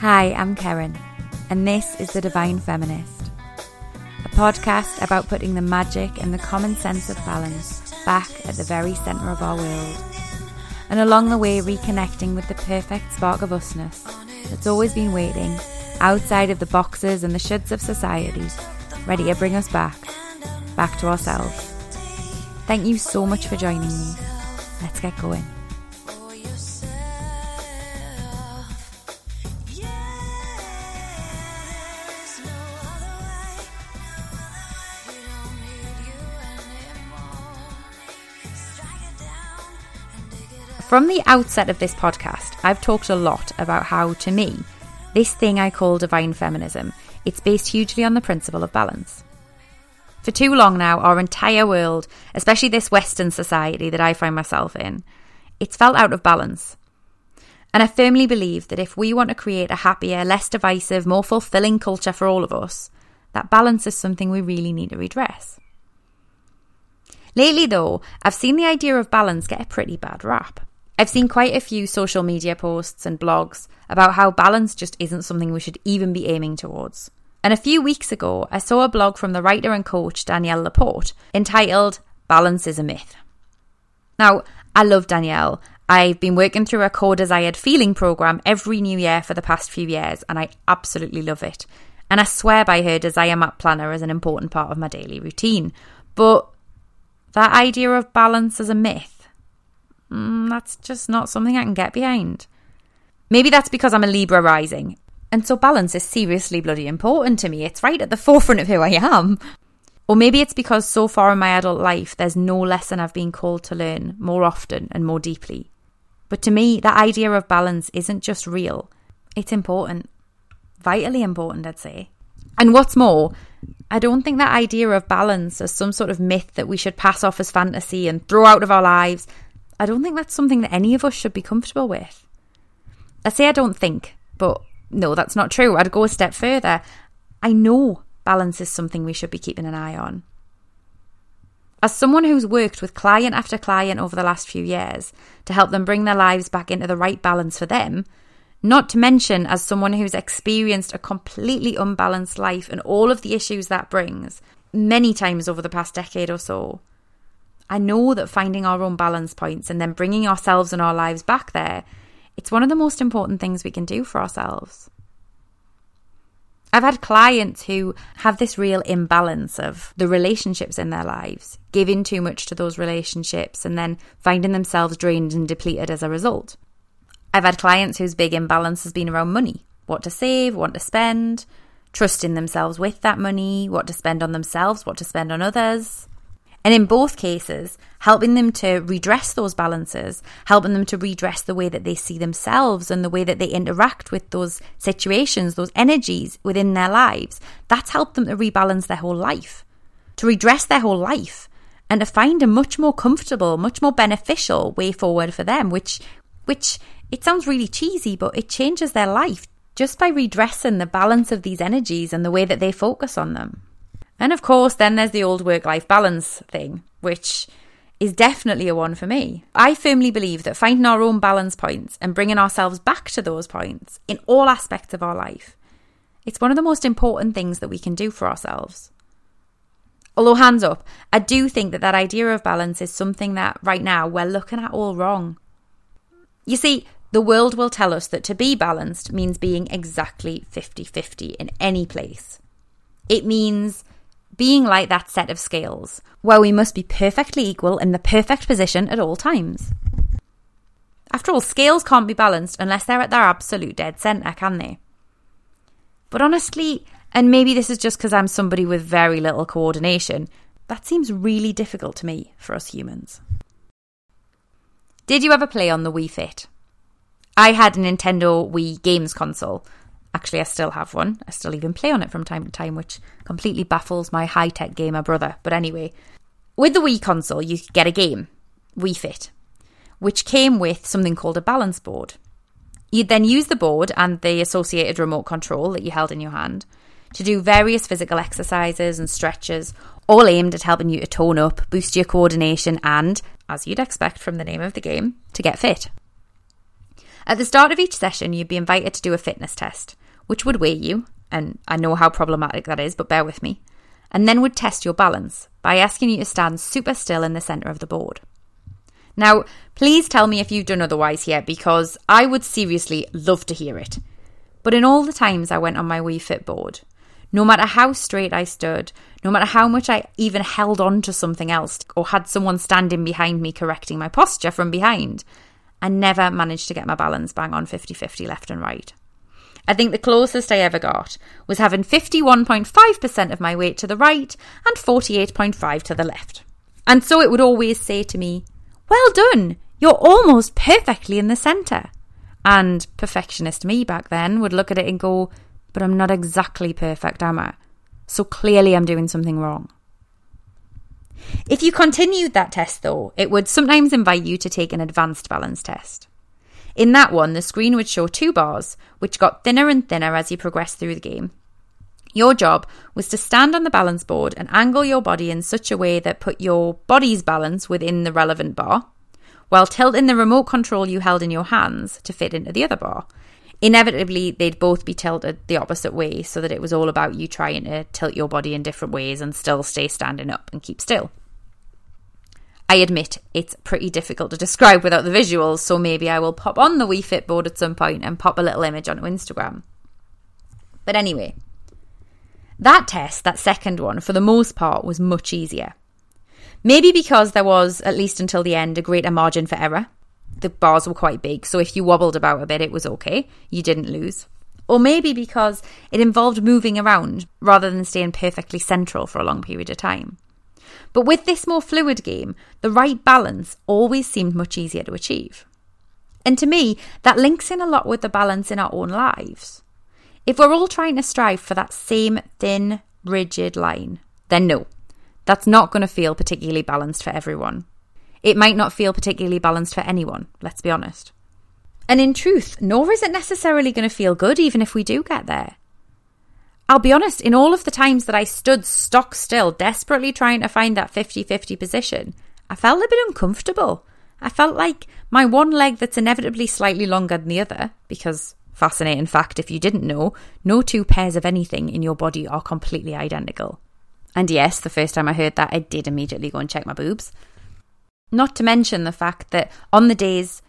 Hi, I'm Karen, and this is The Divine Feminist, a podcast about putting the magic and the common sense of balance back at the very centre of our world, and along the way reconnecting with the perfect spark of usness that's always been waiting outside of the boxes and the shoulds of society, ready to bring us back, back to ourselves. Thank you so much for joining me. Let's get going. From the outset of this podcast, I've talked a lot about how, to me, this thing I call divine feminism, it's based hugely on the principle of balance. For too long now, our entire world, especially this Western society that I find myself in, it's felt out of balance. And I firmly believe that if we want to create a happier, less divisive, more fulfilling culture for all of us, that balance is something we really need to redress. Lately, though, I've seen the idea of balance get a pretty bad rap. I've seen quite a few social media posts and blogs about how balance just isn't something we should even be aiming towards. And a few weeks ago, I saw a blog from the writer and coach Danielle Laporte entitled Balance is a Myth. Now, I love Danielle. I've been working through a core desired feeling program every new year for the past few years, and I absolutely love it. And I swear by her desire map planner as an important part of my daily routine. But that idea of balance as a myth, mm, that's just not something I can get behind. Maybe that's because I'm a Libra rising, and so balance is seriously bloody important to me. It's right at the forefront of who I am. Or maybe it's because so far in my adult life, there's no lesson I've been called to learn more often and more deeply. But to me, that idea of balance isn't just real, it's important. Vitally important, I'd say. And what's more, I don't think that idea of balance as some sort of myth that we should pass off as fantasy and throw out of our lives, I don't think that's something that any of us should be comfortable with. I say I don't think, but no, that's not true. I'd go a step further. I know balance is something we should be keeping an eye on. As someone who's worked with client after client over the last few years to help them bring their lives back into the right balance for them, not to mention as someone who's experienced a completely unbalanced life and all of the issues that brings many times over the past decade or so, I know that finding our own balance points and then bringing ourselves and our lives back there, it's one of the most important things we can do for ourselves. I've had clients who have this real imbalance of the relationships in their lives, giving too much to those relationships and then finding themselves drained and depleted as a result. I've had clients whose big imbalance has been around money what to save, what to spend, trusting themselves with that money, what to spend on themselves, what to spend on others. And in both cases, helping them to redress those balances, helping them to redress the way that they see themselves and the way that they interact with those situations, those energies within their lives. That's helped them to rebalance their whole life, to redress their whole life, and to find a much more comfortable, much more beneficial way forward for them, which, which it sounds really cheesy, but it changes their life just by redressing the balance of these energies and the way that they focus on them. And of course, then there's the old work life balance thing, which is definitely a one for me. I firmly believe that finding our own balance points and bringing ourselves back to those points in all aspects of our life, it's one of the most important things that we can do for ourselves. Although, hands up, I do think that that idea of balance is something that right now we're looking at all wrong. You see, the world will tell us that to be balanced means being exactly 50 50 in any place. It means being like that set of scales, where we must be perfectly equal in the perfect position at all times. After all, scales can't be balanced unless they're at their absolute dead centre, can they? But honestly, and maybe this is just because I'm somebody with very little coordination, that seems really difficult to me for us humans. Did you ever play on the Wii Fit? I had a Nintendo Wii games console. Actually, I still have one. I still even play on it from time to time, which completely baffles my high tech gamer brother. But anyway, with the Wii console, you could get a game, Wii Fit, which came with something called a balance board. You'd then use the board and the associated remote control that you held in your hand to do various physical exercises and stretches, all aimed at helping you to tone up, boost your coordination, and, as you'd expect from the name of the game, to get fit. At the start of each session, you'd be invited to do a fitness test, which would weigh you, and I know how problematic that is, but bear with me, and then would test your balance by asking you to stand super still in the centre of the board. Now, please tell me if you've done otherwise here because I would seriously love to hear it. But in all the times I went on my Wii Fit board, no matter how straight I stood, no matter how much I even held on to something else or had someone standing behind me correcting my posture from behind, I never managed to get my balance bang on 50 50 left and right. I think the closest I ever got was having 51.5% of my weight to the right and 48.5 to the left. And so it would always say to me, Well done, you're almost perfectly in the centre. And perfectionist me back then would look at it and go, But I'm not exactly perfect, am I? So clearly I'm doing something wrong. If you continued that test, though, it would sometimes invite you to take an advanced balance test. In that one, the screen would show two bars, which got thinner and thinner as you progressed through the game. Your job was to stand on the balance board and angle your body in such a way that put your body's balance within the relevant bar, while tilting the remote control you held in your hands to fit into the other bar. Inevitably, they'd both be tilted the opposite way so that it was all about you trying to tilt your body in different ways and still stay standing up and keep still. I admit it's pretty difficult to describe without the visuals, so maybe I will pop on the Wii Fit board at some point and pop a little image onto Instagram. But anyway, that test, that second one, for the most part, was much easier. Maybe because there was, at least until the end, a greater margin for error. The bars were quite big, so if you wobbled about a bit, it was okay. You didn't lose. Or maybe because it involved moving around rather than staying perfectly central for a long period of time. But with this more fluid game, the right balance always seemed much easier to achieve. And to me, that links in a lot with the balance in our own lives. If we're all trying to strive for that same thin, rigid line, then no, that's not going to feel particularly balanced for everyone. It might not feel particularly balanced for anyone, let's be honest. And in truth, nor is it necessarily going to feel good even if we do get there. I'll be honest, in all of the times that I stood stock still, desperately trying to find that 50 50 position, I felt a bit uncomfortable. I felt like my one leg that's inevitably slightly longer than the other, because, fascinating fact if you didn't know, no two pairs of anything in your body are completely identical. And yes, the first time I heard that, I did immediately go and check my boobs. Not to mention the fact that on the days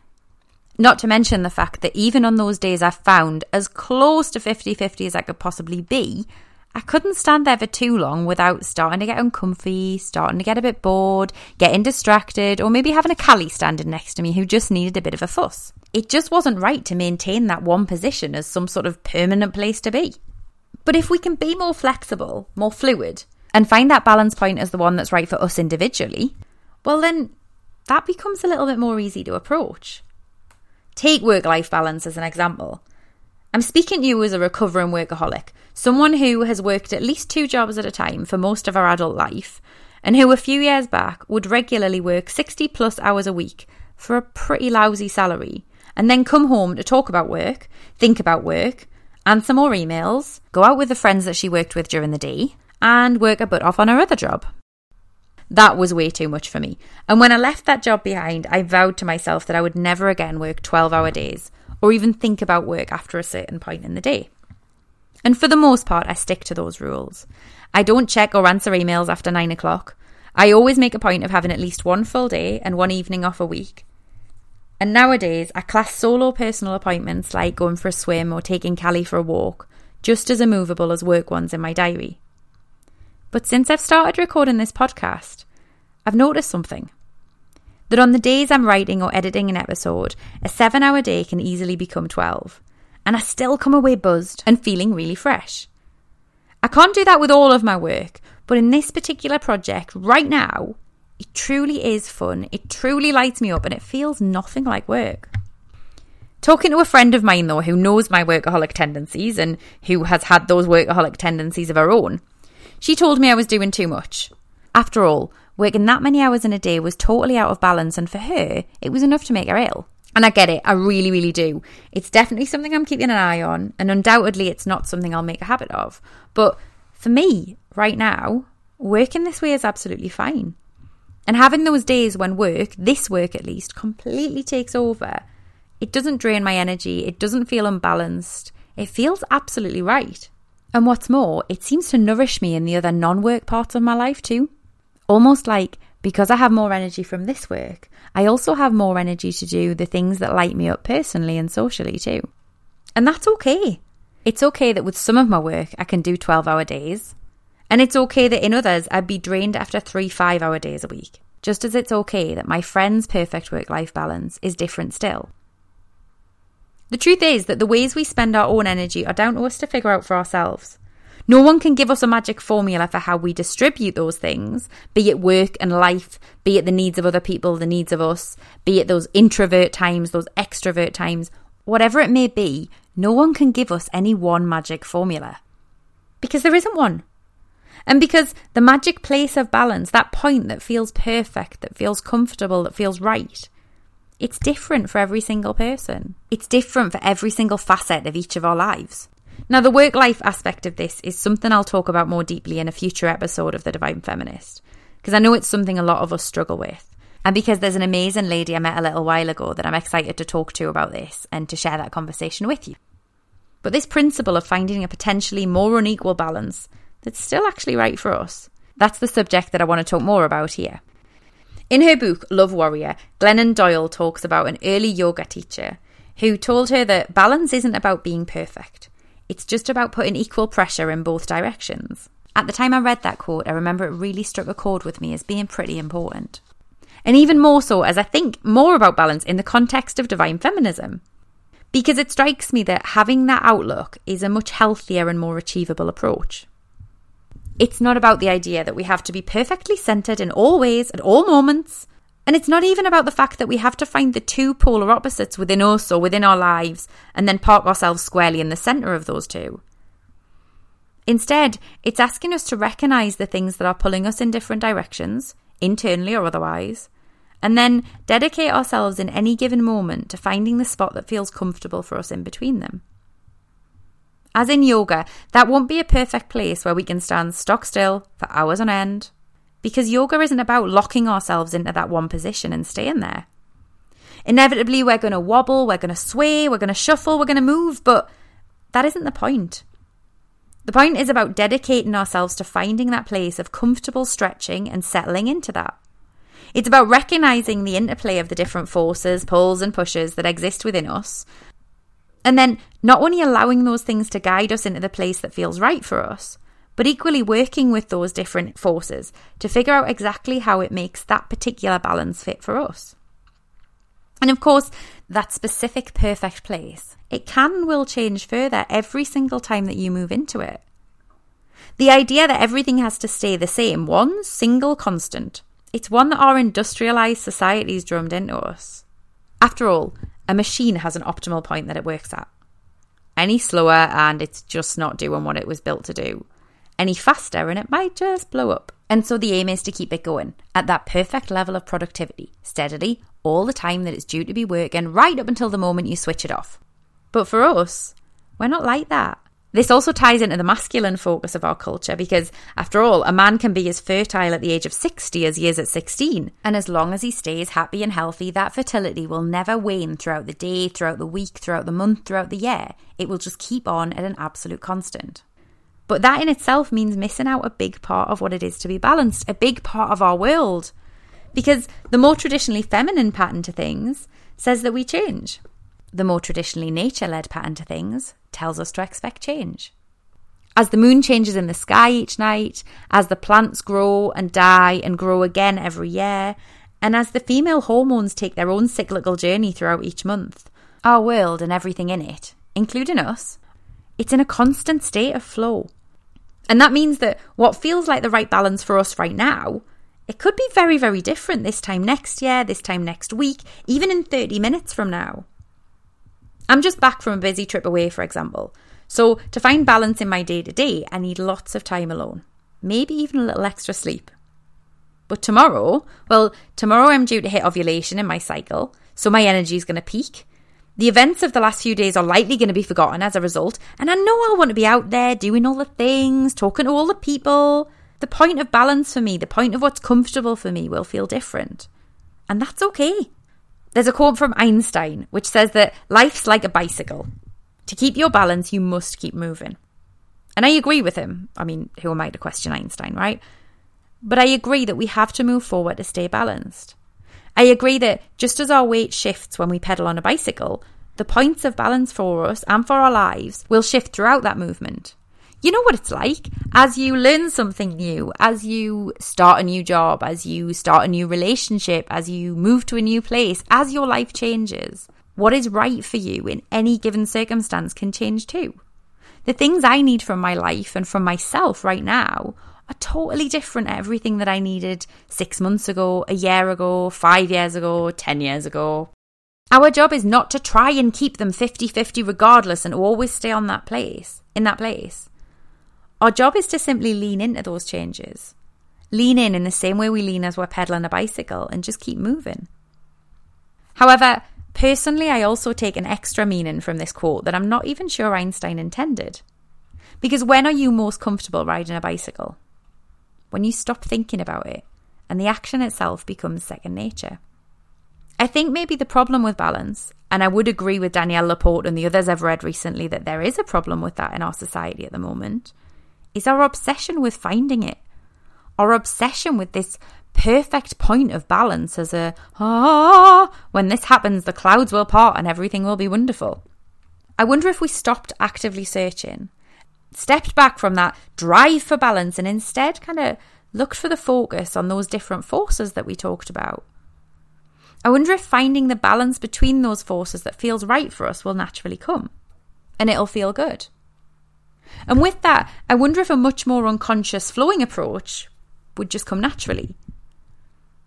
not to mention the fact that even on those days I found as close to 50 50 as I could possibly be, I couldn't stand there for too long without starting to get uncomfy, starting to get a bit bored, getting distracted, or maybe having a Callie standing next to me who just needed a bit of a fuss. It just wasn't right to maintain that one position as some sort of permanent place to be. But if we can be more flexible, more fluid, and find that balance point as the one that's right for us individually, well, then that becomes a little bit more easy to approach. Take work life balance as an example. I'm speaking to you as a recovering workaholic, someone who has worked at least two jobs at a time for most of our adult life, and who a few years back would regularly work 60 plus hours a week for a pretty lousy salary, and then come home to talk about work, think about work, answer more emails, go out with the friends that she worked with during the day, and work a butt off on her other job. That was way too much for me. And when I left that job behind, I vowed to myself that I would never again work 12 hour days or even think about work after a certain point in the day. And for the most part, I stick to those rules. I don't check or answer emails after nine o'clock. I always make a point of having at least one full day and one evening off a week. And nowadays, I class solo personal appointments like going for a swim or taking Callie for a walk just as immovable as work ones in my diary. But since I've started recording this podcast, I've noticed something. That on the days I'm writing or editing an episode, a seven hour day can easily become 12. And I still come away buzzed and feeling really fresh. I can't do that with all of my work, but in this particular project right now, it truly is fun. It truly lights me up and it feels nothing like work. Talking to a friend of mine, though, who knows my workaholic tendencies and who has had those workaholic tendencies of her own, she told me I was doing too much. After all, working that many hours in a day was totally out of balance, and for her, it was enough to make her ill. And I get it, I really, really do. It's definitely something I'm keeping an eye on, and undoubtedly it's not something I'll make a habit of. But for me, right now, working this way is absolutely fine. And having those days when work, this work at least, completely takes over, it doesn't drain my energy, it doesn't feel unbalanced, it feels absolutely right. And what's more, it seems to nourish me in the other non work parts of my life too. Almost like because I have more energy from this work, I also have more energy to do the things that light me up personally and socially too. And that's okay. It's okay that with some of my work, I can do 12 hour days. And it's okay that in others, I'd be drained after three five hour days a week. Just as it's okay that my friend's perfect work life balance is different still. The truth is that the ways we spend our own energy are down to us to figure out for ourselves. No one can give us a magic formula for how we distribute those things, be it work and life, be it the needs of other people, the needs of us, be it those introvert times, those extrovert times, whatever it may be, no one can give us any one magic formula. Because there isn't one. And because the magic place of balance, that point that feels perfect, that feels comfortable, that feels right, it's different for every single person. It's different for every single facet of each of our lives. Now, the work life aspect of this is something I'll talk about more deeply in a future episode of The Divine Feminist, because I know it's something a lot of us struggle with. And because there's an amazing lady I met a little while ago that I'm excited to talk to about this and to share that conversation with you. But this principle of finding a potentially more unequal balance that's still actually right for us, that's the subject that I want to talk more about here. In her book, Love Warrior, Glennon Doyle talks about an early yoga teacher who told her that balance isn't about being perfect. It's just about putting equal pressure in both directions. At the time I read that quote, I remember it really struck a chord with me as being pretty important. And even more so as I think more about balance in the context of divine feminism. Because it strikes me that having that outlook is a much healthier and more achievable approach. It's not about the idea that we have to be perfectly centered in all ways at all moments, and it's not even about the fact that we have to find the two polar opposites within us or within our lives and then park ourselves squarely in the centre of those two. Instead, it's asking us to recognise the things that are pulling us in different directions, internally or otherwise, and then dedicate ourselves in any given moment to finding the spot that feels comfortable for us in between them. As in yoga, that won't be a perfect place where we can stand stock still for hours on end because yoga isn't about locking ourselves into that one position and staying there. Inevitably, we're going to wobble, we're going to sway, we're going to shuffle, we're going to move, but that isn't the point. The point is about dedicating ourselves to finding that place of comfortable stretching and settling into that. It's about recognizing the interplay of the different forces, pulls, and pushes that exist within us. And then not only allowing those things to guide us into the place that feels right for us, but equally working with those different forces to figure out exactly how it makes that particular balance fit for us. And of course, that specific perfect place, it can will change further every single time that you move into it. The idea that everything has to stay the same, one single constant, it's one that our industrialized societies drummed into us. After all, a machine has an optimal point that it works at. Any slower and it's just not doing what it was built to do any faster and it might just blow up. And so the aim is to keep it going at that perfect level of productivity, steadily, all the time that it's due to be working, right up until the moment you switch it off. But for us, we're not like that. This also ties into the masculine focus of our culture because, after all, a man can be as fertile at the age of 60 as he is at 16. And as long as he stays happy and healthy, that fertility will never wane throughout the day, throughout the week, throughout the month, throughout the year. It will just keep on at an absolute constant. But that in itself means missing out a big part of what it is to be balanced, a big part of our world. Because the more traditionally feminine pattern to things says that we change. The more traditionally nature led pattern to things tells us to expect change. As the moon changes in the sky each night, as the plants grow and die and grow again every year, and as the female hormones take their own cyclical journey throughout each month, our world and everything in it, including us, it's in a constant state of flow. And that means that what feels like the right balance for us right now, it could be very, very different this time next year, this time next week, even in 30 minutes from now. I'm just back from a busy trip away, for example. So, to find balance in my day to day, I need lots of time alone, maybe even a little extra sleep. But tomorrow, well, tomorrow I'm due to hit ovulation in my cycle, so my energy is going to peak. The events of the last few days are likely going to be forgotten as a result, and I know I'll want to be out there doing all the things, talking to all the people. The point of balance for me, the point of what's comfortable for me, will feel different. And that's okay. There's a quote from Einstein which says that life's like a bicycle. To keep your balance, you must keep moving. And I agree with him. I mean, who am I to question Einstein, right? But I agree that we have to move forward to stay balanced. I agree that just as our weight shifts when we pedal on a bicycle, the points of balance for us and for our lives will shift throughout that movement. You know what it's like as you learn something new, as you start a new job, as you start a new relationship, as you move to a new place, as your life changes. What is right for you in any given circumstance can change too. The things I need from my life and from myself right now are totally different everything that I needed six months ago, a year ago, five years ago, 10 years ago. Our job is not to try and keep them 50 50 regardless and always stay on that place, in that place. Our job is to simply lean into those changes. Lean in in the same way we lean as we're pedaling a bicycle and just keep moving. However, personally, I also take an extra meaning from this quote that I'm not even sure Einstein intended. Because when are you most comfortable riding a bicycle? When you stop thinking about it and the action itself becomes second nature. I think maybe the problem with balance, and I would agree with Danielle Laporte and the others I've read recently that there is a problem with that in our society at the moment, is our obsession with finding it. Our obsession with this perfect point of balance as a, ah, when this happens, the clouds will part and everything will be wonderful. I wonder if we stopped actively searching stepped back from that drive for balance and instead kind of looked for the focus on those different forces that we talked about. I wonder if finding the balance between those forces that feels right for us will naturally come and it'll feel good. And with that, I wonder if a much more unconscious flowing approach would just come naturally.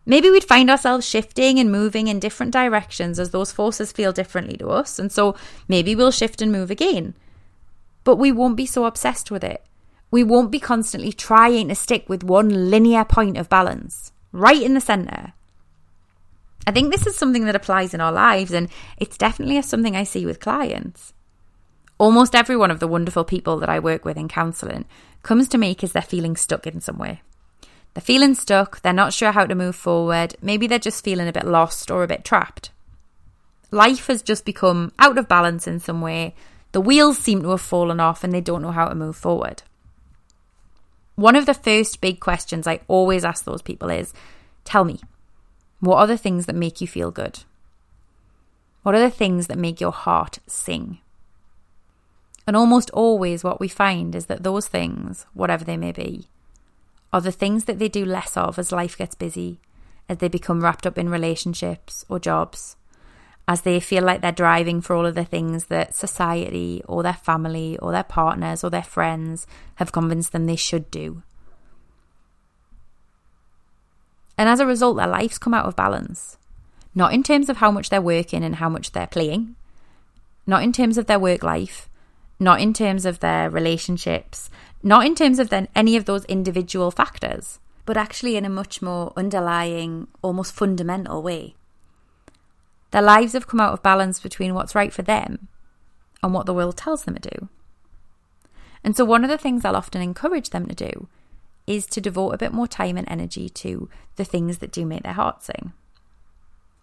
Maybe we'd find ourselves shifting and moving in different directions as those forces feel differently to us, and so maybe we'll shift and move again but we won't be so obsessed with it. We won't be constantly trying to stick with one linear point of balance, right in the centre. I think this is something that applies in our lives, and it's definitely something I see with clients. Almost every one of the wonderful people that I work with in counselling comes to me because they're feeling stuck in some way. They're feeling stuck, they're not sure how to move forward, maybe they're just feeling a bit lost or a bit trapped. Life has just become out of balance in some way, the wheels seem to have fallen off and they don't know how to move forward. One of the first big questions I always ask those people is tell me, what are the things that make you feel good? What are the things that make your heart sing? And almost always, what we find is that those things, whatever they may be, are the things that they do less of as life gets busy, as they become wrapped up in relationships or jobs, as they feel like they're driving for all of the things that society or their family or their partners or their friends have convinced them they should do. And as a result, their lives come out of balance. Not in terms of how much they're working and how much they're playing, not in terms of their work life, not in terms of their relationships, not in terms of then any of those individual factors, but actually in a much more underlying, almost fundamental way. Their lives have come out of balance between what's right for them and what the world tells them to do. And so, one of the things I'll often encourage them to do is to devote a bit more time and energy to the things that do make their heart sing.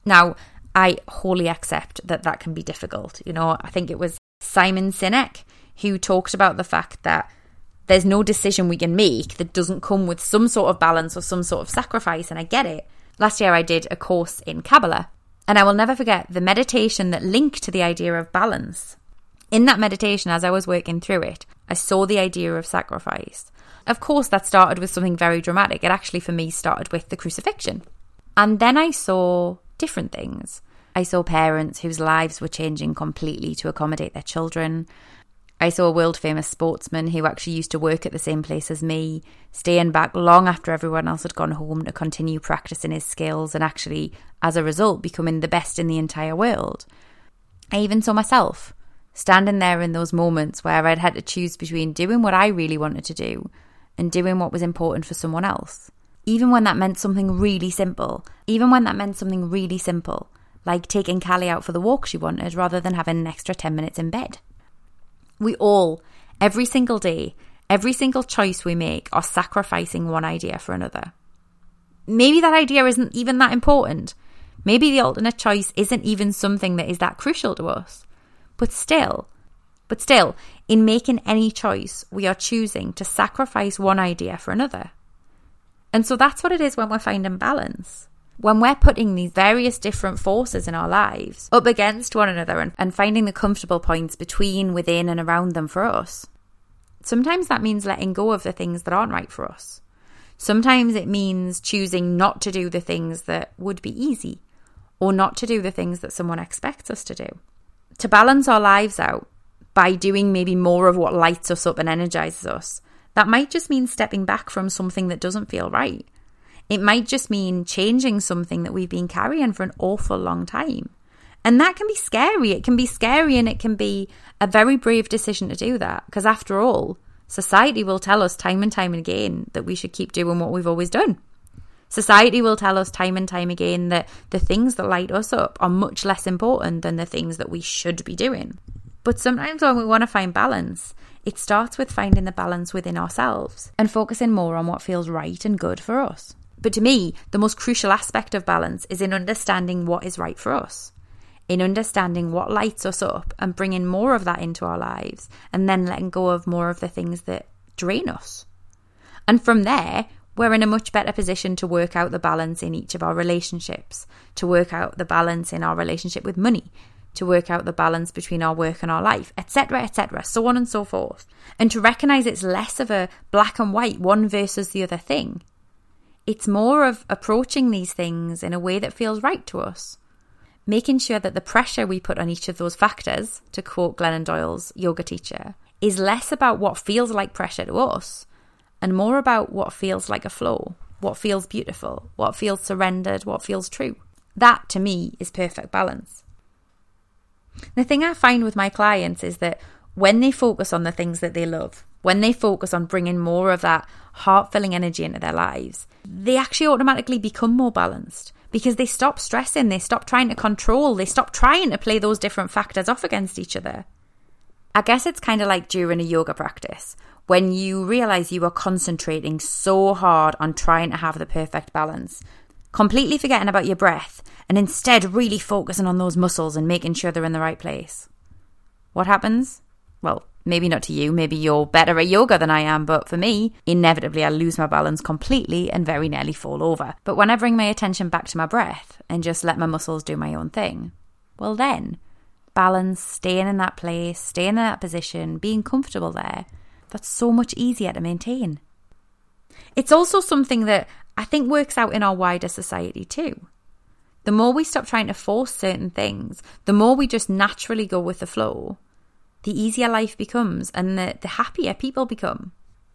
Now, I wholly accept that that can be difficult. You know, I think it was Simon Sinek who talked about the fact that there's no decision we can make that doesn't come with some sort of balance or some sort of sacrifice. And I get it. Last year, I did a course in Kabbalah, and I will never forget the meditation that linked to the idea of balance. In that meditation, as I was working through it, I saw the idea of sacrifice. Of course, that started with something very dramatic. It actually, for me, started with the crucifixion. And then I saw different things. I saw parents whose lives were changing completely to accommodate their children. I saw a world famous sportsman who actually used to work at the same place as me, staying back long after everyone else had gone home to continue practicing his skills and actually, as a result, becoming the best in the entire world. I even saw myself standing there in those moments where I'd had to choose between doing what I really wanted to do and doing what was important for someone else. even when that meant something really simple, even when that meant something really simple, like taking Callie out for the walk she wanted rather than having an extra 10 minutes in bed. We all, every single day, every single choice we make, are sacrificing one idea for another. Maybe that idea isn't even that important. Maybe the alternate choice isn't even something that is that crucial to us. But still, but still, in making any choice, we are choosing to sacrifice one idea for another. And so that's what it is when we're finding balance. When we're putting these various different forces in our lives up against one another and, and finding the comfortable points between, within, and around them for us. Sometimes that means letting go of the things that aren't right for us. Sometimes it means choosing not to do the things that would be easy or not to do the things that someone expects us to do. To balance our lives out by doing maybe more of what lights us up and energizes us, that might just mean stepping back from something that doesn't feel right. It might just mean changing something that we've been carrying for an awful long time. And that can be scary. It can be scary and it can be a very brave decision to do that. Because after all, society will tell us time and time again that we should keep doing what we've always done. Society will tell us time and time again that the things that light us up are much less important than the things that we should be doing. But sometimes when we want to find balance, it starts with finding the balance within ourselves and focusing more on what feels right and good for us. But to me, the most crucial aspect of balance is in understanding what is right for us, in understanding what lights us up and bringing more of that into our lives, and then letting go of more of the things that drain us. And from there, we're in a much better position to work out the balance in each of our relationships, to work out the balance in our relationship with money, to work out the balance between our work and our life, etc., etc., so on and so forth. And to recognize it's less of a black and white, one versus the other thing. It's more of approaching these things in a way that feels right to us. Making sure that the pressure we put on each of those factors, to quote Glennon Doyle's yoga teacher, is less about what feels like pressure to us and more about what feels like a flow, what feels beautiful, what feels surrendered, what feels true. That to me is perfect balance. The thing I find with my clients is that when they focus on the things that they love, when they focus on bringing more of that heart filling energy into their lives, they actually automatically become more balanced because they stop stressing, they stop trying to control, they stop trying to play those different factors off against each other. I guess it's kind of like during a yoga practice when you realize you are concentrating so hard on trying to have the perfect balance, completely forgetting about your breath and instead really focusing on those muscles and making sure they're in the right place. What happens? Well, maybe not to you, maybe you're better at yoga than I am, but for me, inevitably I lose my balance completely and very nearly fall over. But when I bring my attention back to my breath and just let my muscles do my own thing, well, then balance, staying in that place, staying in that position, being comfortable there, that's so much easier to maintain. It's also something that I think works out in our wider society too. The more we stop trying to force certain things, the more we just naturally go with the flow, the easier life becomes and the, the happier people become.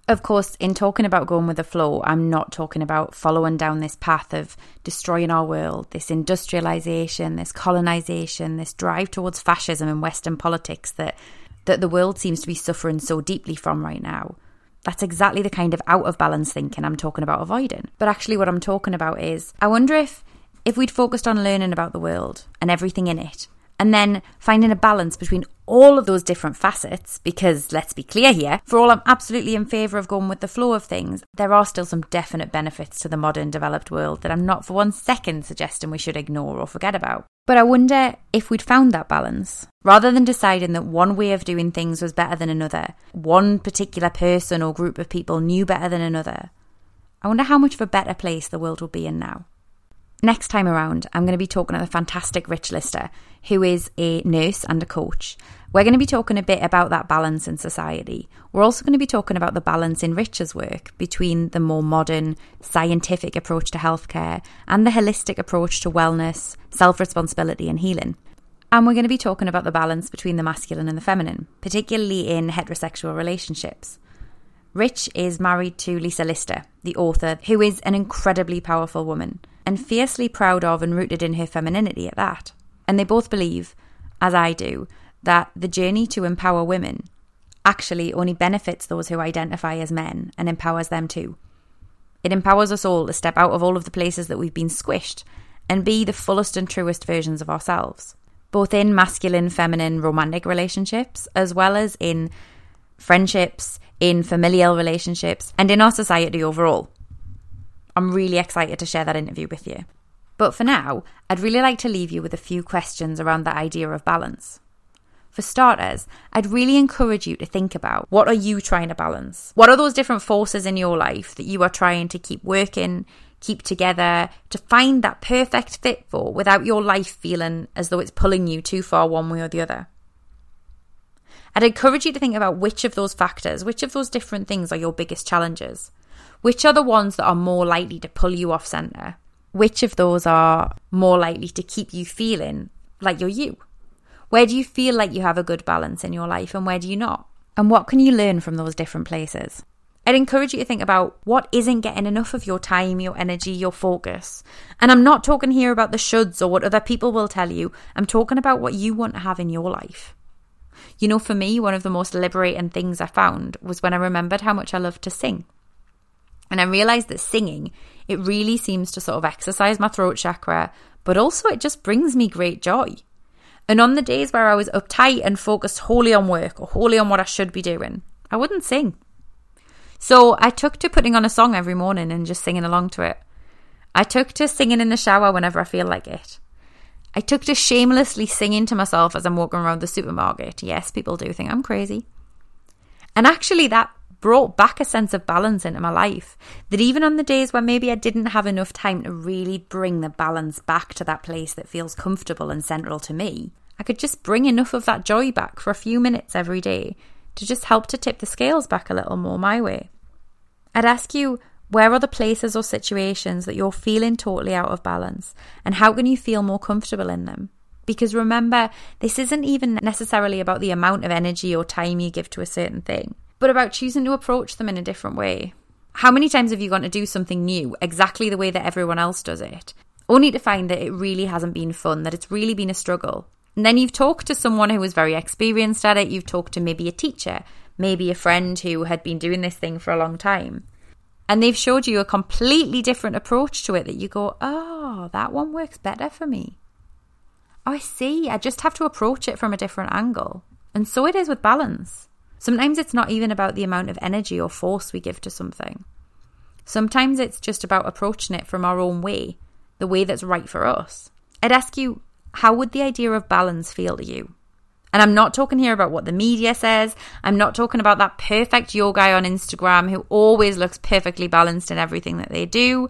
Of course, in talking about going with the flow, I'm not talking about following down this path of destroying our world, this industrialization, this colonization, this drive towards fascism and Western politics that that the world seems to be suffering so deeply from right now. That's exactly the kind of out of balance thinking I'm talking about avoiding. But actually, what I'm talking about is I wonder if if we'd focused on learning about the world and everything in it, and then finding a balance between all of those different facets, because let's be clear here, for all I'm absolutely in favour of going with the flow of things, there are still some definite benefits to the modern developed world that I'm not for one second suggesting we should ignore or forget about. But I wonder if we'd found that balance. Rather than deciding that one way of doing things was better than another, one particular person or group of people knew better than another, I wonder how much of a better place the world would be in now. Next time around, I'm going to be talking to the fantastic Rich Lister, who is a nurse and a coach. We're going to be talking a bit about that balance in society. We're also going to be talking about the balance in Rich's work between the more modern, scientific approach to healthcare and the holistic approach to wellness, self responsibility, and healing. And we're going to be talking about the balance between the masculine and the feminine, particularly in heterosexual relationships. Rich is married to Lisa Lister, the author, who is an incredibly powerful woman and fiercely proud of and rooted in her femininity at that. And they both believe, as I do, that the journey to empower women actually only benefits those who identify as men and empowers them too. It empowers us all to step out of all of the places that we've been squished and be the fullest and truest versions of ourselves, both in masculine, feminine, romantic relationships, as well as in friendships, in familial relationships, and in our society overall. I'm really excited to share that interview with you. But for now, I'd really like to leave you with a few questions around the idea of balance. For starters, I'd really encourage you to think about what are you trying to balance? What are those different forces in your life that you are trying to keep working, keep together, to find that perfect fit for without your life feeling as though it's pulling you too far one way or the other? I'd encourage you to think about which of those factors, which of those different things are your biggest challenges. Which are the ones that are more likely to pull you off centre? Which of those are more likely to keep you feeling like you're you? Where do you feel like you have a good balance in your life and where do you not? And what can you learn from those different places? I'd encourage you to think about what isn't getting enough of your time, your energy, your focus. And I'm not talking here about the shoulds or what other people will tell you. I'm talking about what you want to have in your life. You know, for me, one of the most liberating things I found was when I remembered how much I loved to sing. And I realized that singing, it really seems to sort of exercise my throat chakra, but also it just brings me great joy. And on the days where I was uptight and focused wholly on work or wholly on what I should be doing, I wouldn't sing. So I took to putting on a song every morning and just singing along to it. I took to singing in the shower whenever I feel like it. I took to shamelessly singing to myself as I'm walking around the supermarket. Yes, people do think I'm crazy. And actually, that brought back a sense of balance into my life. That even on the days where maybe I didn't have enough time to really bring the balance back to that place that feels comfortable and central to me, I could just bring enough of that joy back for a few minutes every day to just help to tip the scales back a little more my way. I'd ask you, where are the places or situations that you're feeling totally out of balance? And how can you feel more comfortable in them? Because remember, this isn't even necessarily about the amount of energy or time you give to a certain thing but about choosing to approach them in a different way. How many times have you gone to do something new exactly the way that everyone else does it, only to find that it really hasn't been fun, that it's really been a struggle? And then you've talked to someone who was very experienced at it, you've talked to maybe a teacher, maybe a friend who had been doing this thing for a long time. And they've showed you a completely different approach to it that you go, oh, that one works better for me. Oh, I see. I just have to approach it from a different angle. And so it is with balance. Sometimes it's not even about the amount of energy or force we give to something. Sometimes it's just about approaching it from our own way, the way that's right for us. I'd ask you, how would the idea of balance feel to you? And I'm not talking here about what the media says. I'm not talking about that perfect yoga guy on Instagram who always looks perfectly balanced in everything that they do.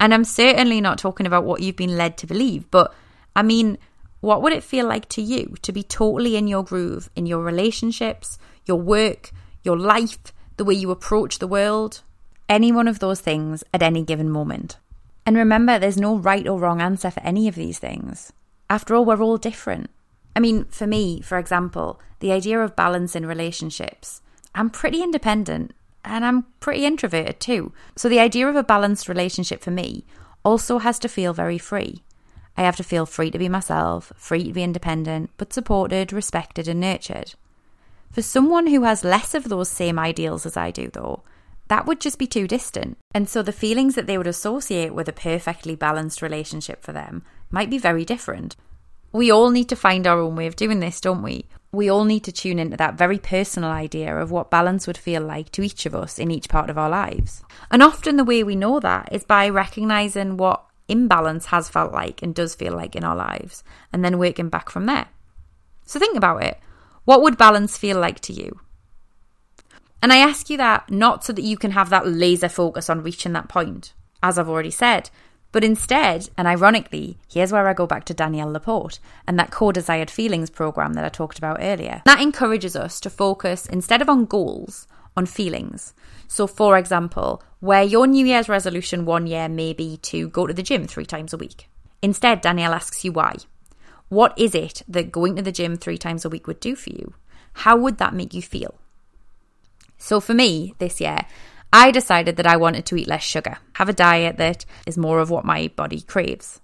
And I'm certainly not talking about what you've been led to believe. But I mean, what would it feel like to you to be totally in your groove in your relationships, your work, your life, the way you approach the world, any one of those things at any given moment. And remember, there's no right or wrong answer for any of these things. After all, we're all different. I mean, for me, for example, the idea of balance in relationships, I'm pretty independent and I'm pretty introverted too. So the idea of a balanced relationship for me also has to feel very free. I have to feel free to be myself, free to be independent, but supported, respected, and nurtured. For someone who has less of those same ideals as I do, though, that would just be too distant. And so the feelings that they would associate with a perfectly balanced relationship for them might be very different. We all need to find our own way of doing this, don't we? We all need to tune into that very personal idea of what balance would feel like to each of us in each part of our lives. And often the way we know that is by recognizing what imbalance has felt like and does feel like in our lives, and then working back from there. So think about it. What would balance feel like to you? And I ask you that not so that you can have that laser focus on reaching that point, as I've already said, but instead, and ironically, here's where I go back to Danielle Laporte and that core desired feelings program that I talked about earlier. That encourages us to focus instead of on goals, on feelings. So, for example, where your New Year's resolution one year may be to go to the gym three times a week. Instead, Danielle asks you why. What is it that going to the gym three times a week would do for you? How would that make you feel? So, for me this year, I decided that I wanted to eat less sugar, have a diet that is more of what my body craves.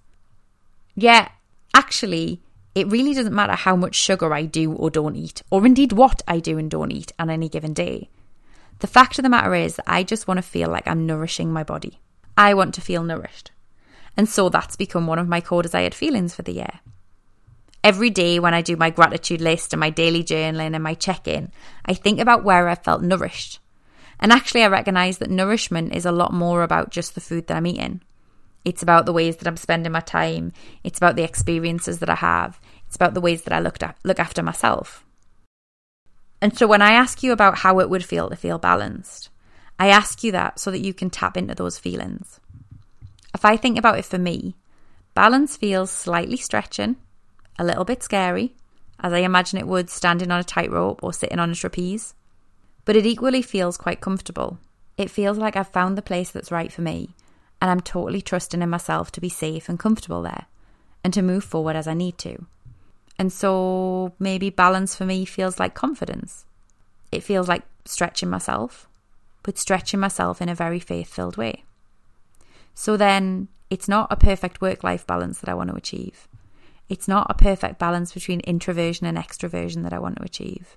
Yeah, actually, it really doesn't matter how much sugar I do or don't eat, or indeed what I do and don't eat on any given day. The fact of the matter is, that I just want to feel like I'm nourishing my body. I want to feel nourished. And so that's become one of my core desired feelings for the year. Every day when I do my gratitude list and my daily journaling and my check in, I think about where I felt nourished. And actually, I recognize that nourishment is a lot more about just the food that I'm eating. It's about the ways that I'm spending my time. It's about the experiences that I have. It's about the ways that I look, at, look after myself. And so when I ask you about how it would feel to feel balanced, I ask you that so that you can tap into those feelings. If I think about it for me, balance feels slightly stretching, a little bit scary, as I imagine it would standing on a tightrope or sitting on a trapeze. But it equally feels quite comfortable. It feels like I've found the place that's right for me, and I'm totally trusting in myself to be safe and comfortable there, and to move forward as I need to. And so maybe balance for me feels like confidence. It feels like stretching myself, but stretching myself in a very faith filled way. So then it's not a perfect work life balance that I want to achieve. It's not a perfect balance between introversion and extroversion that I want to achieve.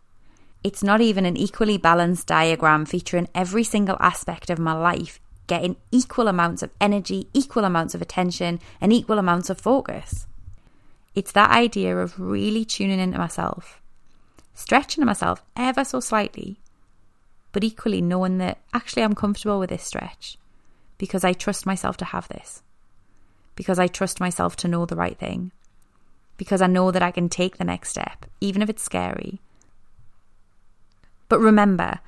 It's not even an equally balanced diagram featuring every single aspect of my life getting equal amounts of energy, equal amounts of attention, and equal amounts of focus. It's that idea of really tuning into myself, stretching myself ever so slightly, but equally knowing that actually I'm comfortable with this stretch because I trust myself to have this, because I trust myself to know the right thing, because I know that I can take the next step, even if it's scary. But remember,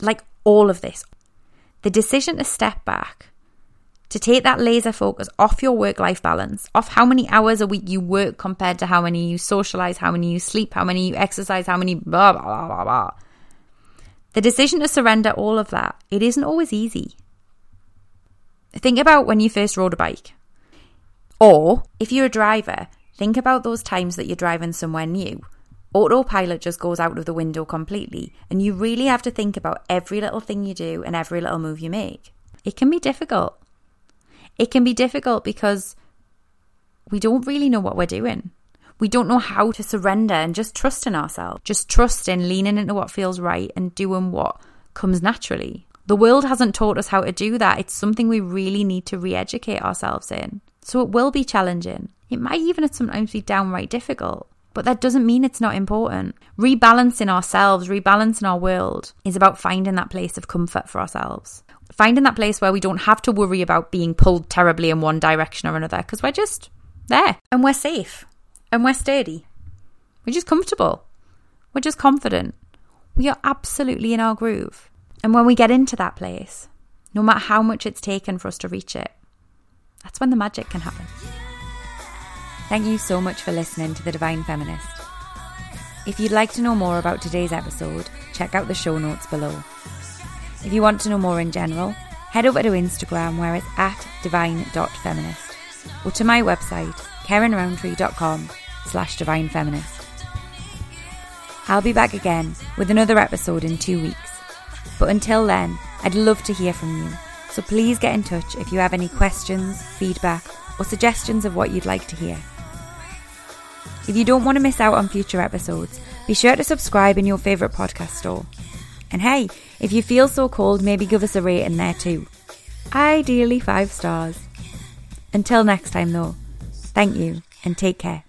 like all of this, the decision to step back, to take that laser focus off your work life balance, off how many hours a week you work compared to how many you socialize, how many you sleep, how many you exercise, how many blah, blah, blah, blah, blah. The decision to surrender all of that, it isn't always easy. Think about when you first rode a bike. Or if you're a driver, think about those times that you're driving somewhere new. Autopilot just goes out of the window completely, and you really have to think about every little thing you do and every little move you make. It can be difficult. It can be difficult because we don't really know what we're doing. We don't know how to surrender and just trust in ourselves. Just trust in leaning into what feels right and doing what comes naturally. The world hasn't taught us how to do that. It's something we really need to re educate ourselves in. So it will be challenging. It might even sometimes be downright difficult. But that doesn't mean it's not important. Rebalancing ourselves, rebalancing our world is about finding that place of comfort for ourselves. Finding that place where we don't have to worry about being pulled terribly in one direction or another because we're just there and we're safe and we're sturdy. We're just comfortable. We're just confident. We are absolutely in our groove. And when we get into that place, no matter how much it's taken for us to reach it, that's when the magic can happen. Thank you so much for listening to The Divine Feminist. If you'd like to know more about today's episode, check out the show notes below. If you want to know more in general, head over to Instagram where it's at divine.feminist or to my website, karenroundtree.com slash divinefeminist. I'll be back again with another episode in two weeks. But until then, I'd love to hear from you. So please get in touch if you have any questions, feedback, or suggestions of what you'd like to hear. If you don't want to miss out on future episodes, be sure to subscribe in your favourite podcast store. And hey, if you feel so cold, maybe give us a rating there too. Ideally, five stars. Until next time, though, thank you and take care.